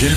Gilles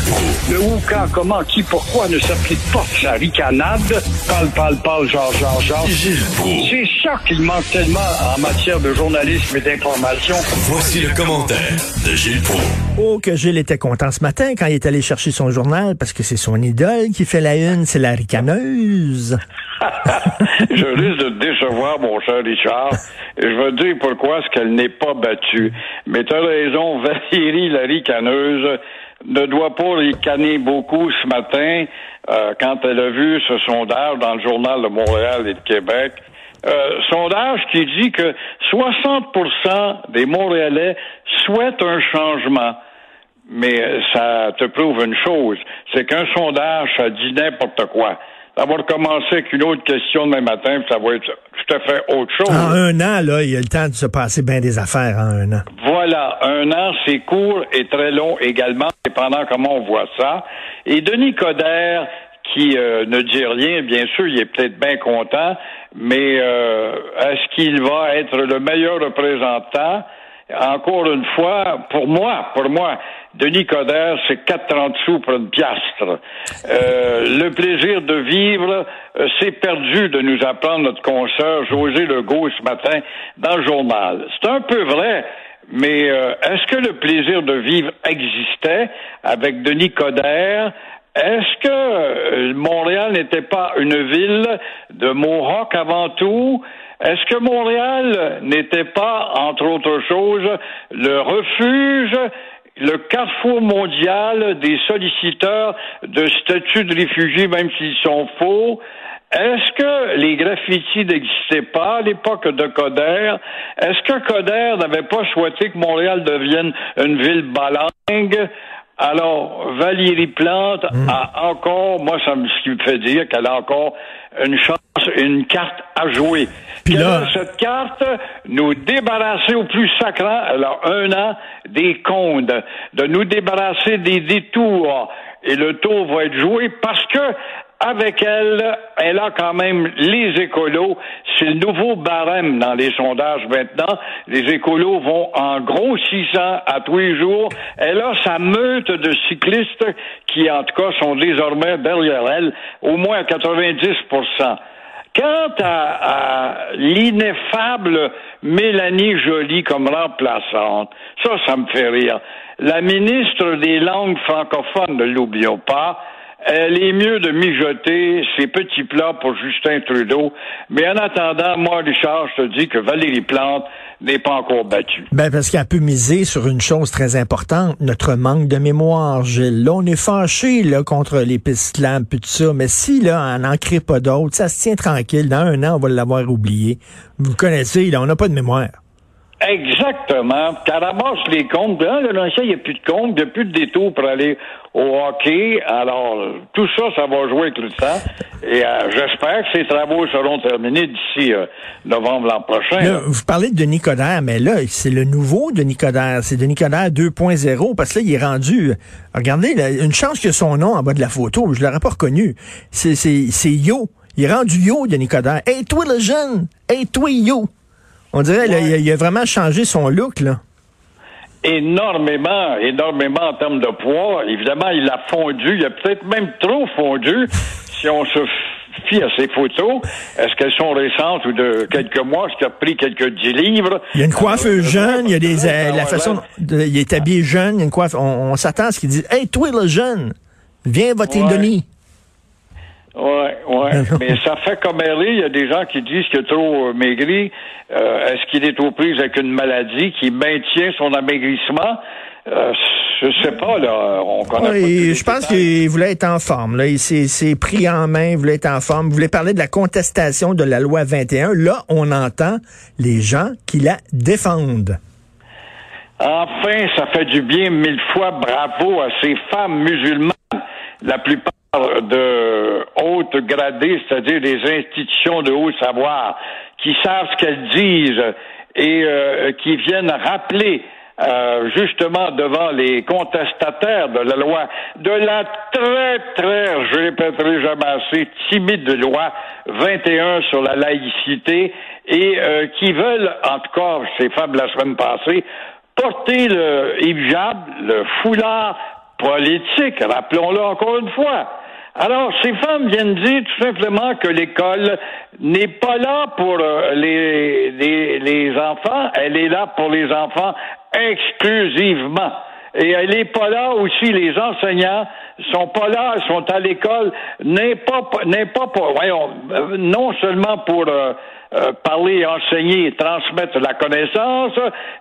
Le où, quand, comment, qui, pourquoi ne s'applique pas sa ricanade? Parle, parle, parle, genre, genre, genre. Gilles Proulx. C'est ça qu'il manque tellement en matière de journalisme et d'information. Voici le commentaire de Gilles Proulx. Oh, que Gilles était content ce matin quand il est allé chercher son journal parce que c'est son idole qui fait la une, c'est la ricaneuse. je risque de te décevoir, mon cher Richard. Et je veux te dire pourquoi est-ce qu'elle n'est pas battue. Mais tu as raison, Valérie la ricaneuse ne doit pas ricaner beaucoup ce matin euh, quand elle a vu ce sondage dans le journal de Montréal et de Québec. Euh, sondage qui dit que 60% des Montréalais souhaitent un changement. Mais ça te prouve une chose, c'est qu'un sondage, ça dit n'importe quoi. Ça va recommencer avec une autre question demain matin, puis ça va être tout à fait autre chose. En un an, là, il y a le temps de se passer bien des affaires en un an. Voilà, un an, c'est court et très long également, dépendant comment on voit ça. Et Denis Coderre, qui euh, ne dit rien, bien sûr, il est peut-être bien content, mais euh, est-ce qu'il va être le meilleur représentant? Encore une fois, pour moi, pour moi, Denis Coderre, c'est 4,30 sous pour une piastre. Euh, le plaisir de vivre, euh, c'est perdu de nous apprendre notre consoeur José Legault ce matin dans le journal. C'est un peu vrai, mais euh, est-ce que le plaisir de vivre existait avec Denis Coderre? Est-ce que Montréal n'était pas une ville de Mohawk avant tout? Est-ce que Montréal n'était pas, entre autres choses, le refuge le carrefour mondial des solliciteurs de statut de réfugiés, même s'ils sont faux? Est-ce que les graffitis n'existaient pas à l'époque de Coder? Est-ce que Coder n'avait pas souhaité que Montréal devienne une ville balingue? Alors, Valérie Plante Hmm. a encore, moi, ça me, ce qui me fait dire qu'elle a encore une chance, une carte à jouer. Puis là- cette carte, nous débarrasser au plus sacrant, alors un an, des comptes, de nous débarrasser des détours. Et le tour va être joué parce que avec elle, elle a quand même les écolos. C'est le nouveau barème dans les sondages maintenant. Les écolos vont en grossissant à tous les jours. Elle a sa meute de cyclistes qui, en tout cas, sont désormais derrière elle, au moins à 90% Quant à, à l'ineffable Mélanie Joly comme remplaçante, ça, ça me fait rire. La ministre des langues francophones, ne l'oublions pas, elle est mieux de mijoter ses petits plats pour Justin Trudeau. Mais en attendant, moi, Richard, je te dis que Valérie Plante n'est pas encore battue. Ben, parce qu'elle peut miser sur une chose très importante, notre manque de mémoire, Gilles. Là, on est fâché, là, contre les pistes lampes et tout ça. Mais si, là, on n'en crée pas d'autres, ça se tient tranquille. Dans un an, on va l'avoir oublié. Vous connaissez, là, on n'a pas de mémoire. Exactement. Ramasse les comptes. Là, là, il n'y a plus de comptes, il n'y a plus de détour pour aller au hockey. Alors, tout ça, ça va jouer avec le temps. Et euh, j'espère que ces travaux seront terminés d'ici euh, novembre l'an prochain. Là, là. vous parlez de Denis Coderre, mais là, c'est le nouveau Denis Coderre. C'est Denis Coderre 2.0, parce que là, il est rendu... euh, Regardez, là, une chance que son nom en bas de la photo, je l'aurais pas reconnu. C'est Yo. Il est rendu Yo, Denis Coderre. Hey, toi, le jeune! Hey, toi, Yo! On dirait, là, il, a, il a vraiment changé son look, là. Énormément, énormément en termes de poids. Évidemment, il a fondu. Il a peut-être même trop fondu si on se fie à ses photos. Est-ce qu'elles sont récentes ou de quelques mois? Est-ce qu'il a pris quelques 10 livres? Il y a une coiffeuse jeune, il y a des, euh, Ah, la ouais, façon, de- il est habillé jeune, il y a une coiffe. On, on s'attend à ce qu'il dise, hey, toi, le jeune, viens voter Ouais. Denis. Ouais, ouais. Mais ça fait comme Il y a des gens qui disent qu'il est trop euh, maigri. Euh, Est-ce qu'il est aux prises avec une maladie qui maintient son amaigrissement? Euh, je sais pas, là. On connaît Ouais, je pense qu'il voulait être en forme. Là. Il s'est s'est pris en main, il voulait être en forme. Il voulait parler de la contestation de la loi 21. Là, on entend les gens qui la défendent. Enfin, ça fait du bien mille fois. Bravo à ces femmes musulmanes, la plupart de c'est-à-dire des institutions de haut savoir, qui savent ce qu'elles disent et euh, qui viennent rappeler euh, justement devant les contestataires de la loi, de la très, très, je répéterai jamais assez, timide loi 21 sur la laïcité et euh, qui veulent, en tout cas, ces femmes la semaine passée, porter le hijab, le foulard politique, rappelons-le encore une fois. Alors, ces femmes viennent dire tout simplement que l'école n'est pas là pour euh, les, les, les, enfants, elle est là pour les enfants exclusivement. Et elle n'est pas là aussi, les enseignants sont pas là, sont à l'école, n'est pas, n'est pas pour, voyons, euh, non seulement pour euh, euh, parler, enseigner et transmettre la connaissance,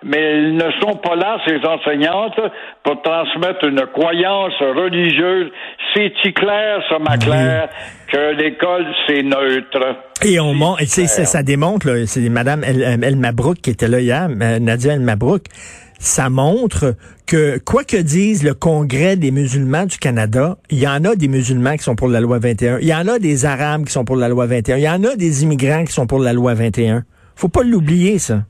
mais elles ne sont pas là, ces enseignantes, pour transmettre une croyance religieuse. C'est-il clair, ça m'a clair, que l'école, c'est neutre? Et on montre, ça, ça démontre, c'est Madame El, El Mabrouk qui était là hier, Nadia El Mabrouk, ça montre que, quoi que dise le Congrès des musulmans du Canada, il y en a des musulmans qui sont pour la loi 21. Il y en a des Arabes qui sont pour la loi 21. Il y en a des immigrants qui sont pour la loi 21. Faut pas l'oublier, ça.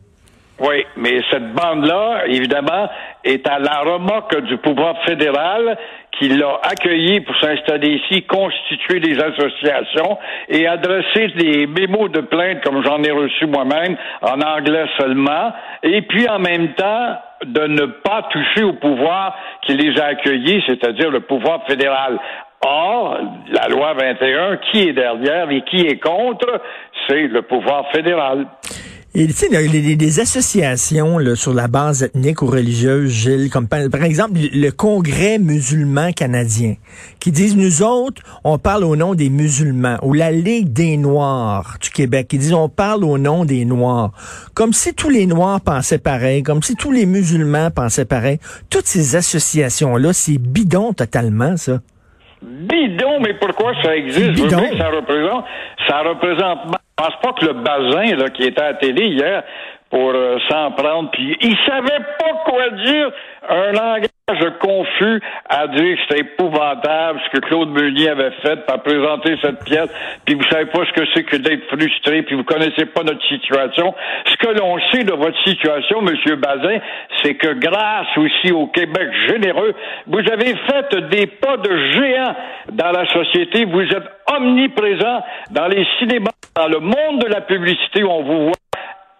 Oui, mais cette bande-là, évidemment, est à la remorque du pouvoir fédéral qui l'a accueilli pour s'installer ici, constituer des associations et adresser des mémos de plainte comme j'en ai reçu moi-même en anglais seulement, et puis en même temps de ne pas toucher au pouvoir qui les a accueillis, c'est-à-dire le pouvoir fédéral. Or, la loi 21, qui est derrière et qui est contre, c'est le pouvoir fédéral. Et tu sais, les, associations sur la base ethnique ou religieuse, Gilles, comme par, exemple le Congrès musulman canadien, qui disent nous autres, on parle au nom des musulmans, ou la Ligue des Noirs du Québec, qui disent on parle au nom des Noirs, comme si tous les Noirs pensaient pareil, comme si tous les musulmans pensaient pareil. Toutes ces associations là, c'est bidon totalement ça. Bidon, mais pourquoi ça existe? Bidon. ça représente, ça représente je pense pas que le bazin là, qui était à la télé hier pour euh, s'en prendre, puis il savait pas quoi dire. Un langage confus à dire que c'était épouvantable ce que Claude Meunier avait fait pour présenter cette pièce, puis vous savez pas ce que c'est que d'être frustré, puis vous connaissez pas notre situation. Ce que l'on sait de votre situation, Monsieur Bazin, c'est que grâce aussi au Québec généreux, vous avez fait des pas de géant dans la société. Vous êtes omniprésent dans les cinémas, dans le monde de la publicité où on vous voit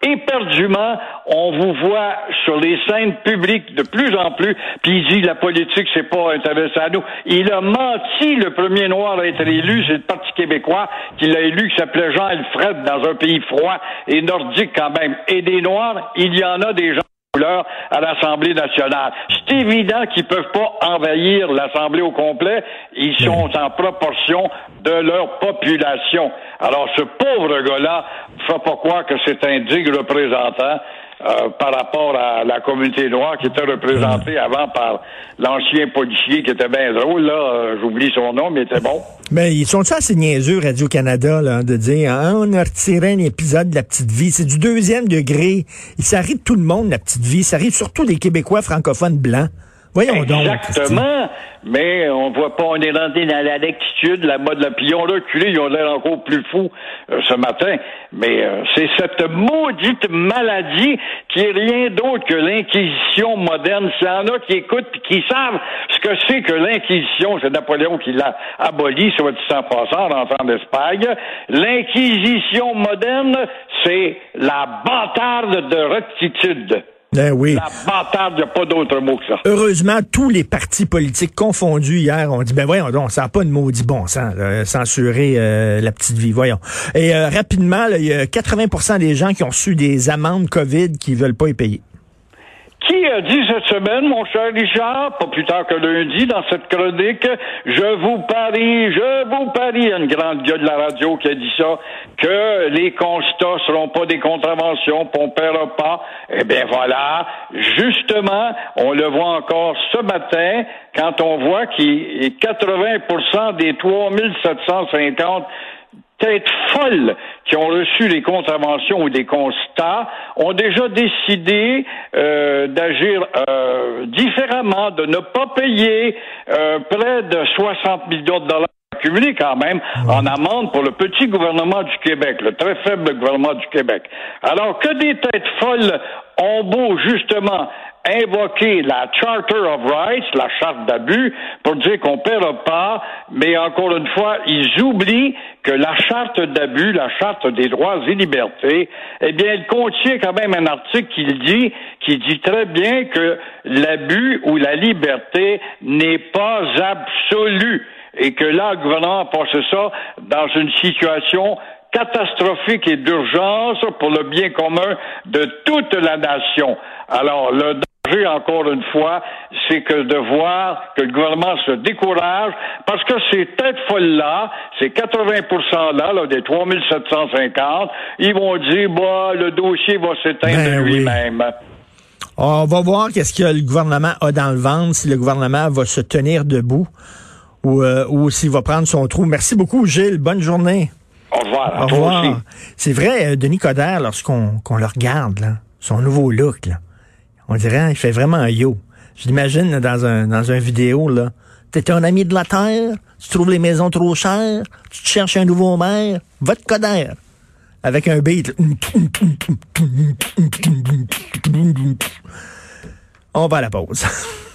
éperdument, on vous voit sur les scènes publiques de plus en plus, puis il dit la politique, c'est pas intéressant à nous. Il a menti, le premier noir à être élu, c'est le Parti québécois qui l'a élu, qui s'appelait Jean Alfred, dans un pays froid et nordique quand même. Et des noirs, il y en a des gens à l'Assemblée nationale. C'est évident qu'ils peuvent pas envahir l'Assemblée au complet. Ils sont en proportion de leur population. Alors, ce pauvre gars-là, faut pas croire que c'est un digne représentant. Euh, par rapport à la communauté noire qui était représentée avant par l'ancien policier qui était bien drôle, là, euh, j'oublie son nom, mais il était bon. Mais ils sont assez niaiseux, Radio-Canada, là, de dire hein, on a retiré un épisode de la petite vie. C'est du deuxième degré. Ça arrive tout le monde, la petite vie. Ça arrive surtout des Québécois francophones blancs. Voyons donc. Exactement. Mais on voit pas, on est rentré dans la lectitude, la mode, la pion là, culé, ils ont l'air encore plus fous euh, ce matin. Mais euh, c'est cette maudite maladie qui est rien d'autre que l'inquisition moderne. S'il y en a qui écoutent qui savent ce que c'est que l'inquisition, c'est Napoléon qui l'a aboli, sur dit en passant, en entrant d'Espagne. L'inquisition moderne, c'est la bâtarde de rectitude. Ben oui. La bâtarde, il n'y a pas d'autre mot que ça. Heureusement, tous les partis politiques confondus hier ont dit, ben voyons donc, ça n'a pas de maudit bon sens, censurer euh, la petite vie, voyons. Et euh, rapidement, il y a 80% des gens qui ont reçu des amendes COVID qui veulent pas y payer. Qui a dit cette semaine, mon cher Richard, pas plus tard que lundi, dans cette chronique, je vous parie, je vous parie, une grande gueule de la radio qui a dit ça, que les constats seront pas des contraventions, qu'on paiera pas. Eh bien voilà, justement, on le voit encore ce matin, quand on voit qu'il 80% des 3750 têtes folles qui ont reçu les contraventions ou des constats ont déjà décidé euh, d'agir euh, différemment, de ne pas payer euh, près de 60 millions de dollars accumulés quand même en amende pour le petit gouvernement du Québec, le très faible gouvernement du Québec. Alors que des têtes folles ont beau justement invoquer la Charter of Rights, la charte d'abus, pour dire qu'on ne paiera pas, mais encore une fois, ils oublient que la charte d'abus, la charte des droits et libertés, eh bien, elle contient quand même un article qui dit, qui dit très bien que l'abus ou la liberté n'est pas absolue et que là, le gouvernement a ça dans une situation catastrophique et d'urgence pour le bien commun de toute la nation. Alors, le encore une fois, c'est que de voir que le gouvernement se décourage parce que ces têtes folles-là, ces 80 là, là, des 3750, ils vont dire, bah, le dossier va s'éteindre Ben oui. lui-même. On va voir qu'est-ce que le gouvernement a dans le ventre, si le gouvernement va se tenir debout ou, euh, ou s'il va prendre son trou. Merci beaucoup, Gilles. Bonne journée. Au revoir. Au revoir. C'est vrai, euh, Denis Coderre, lorsqu'on qu'on le regarde, là, son nouveau look, là, on dirait, il fait vraiment un yo. Je l'imagine dans un dans un vidéo, là. T'es un ami de la terre, tu trouves les maisons trop chères, tu te cherches un nouveau maire, va te Coderre. Avec un beat. On va à la pause.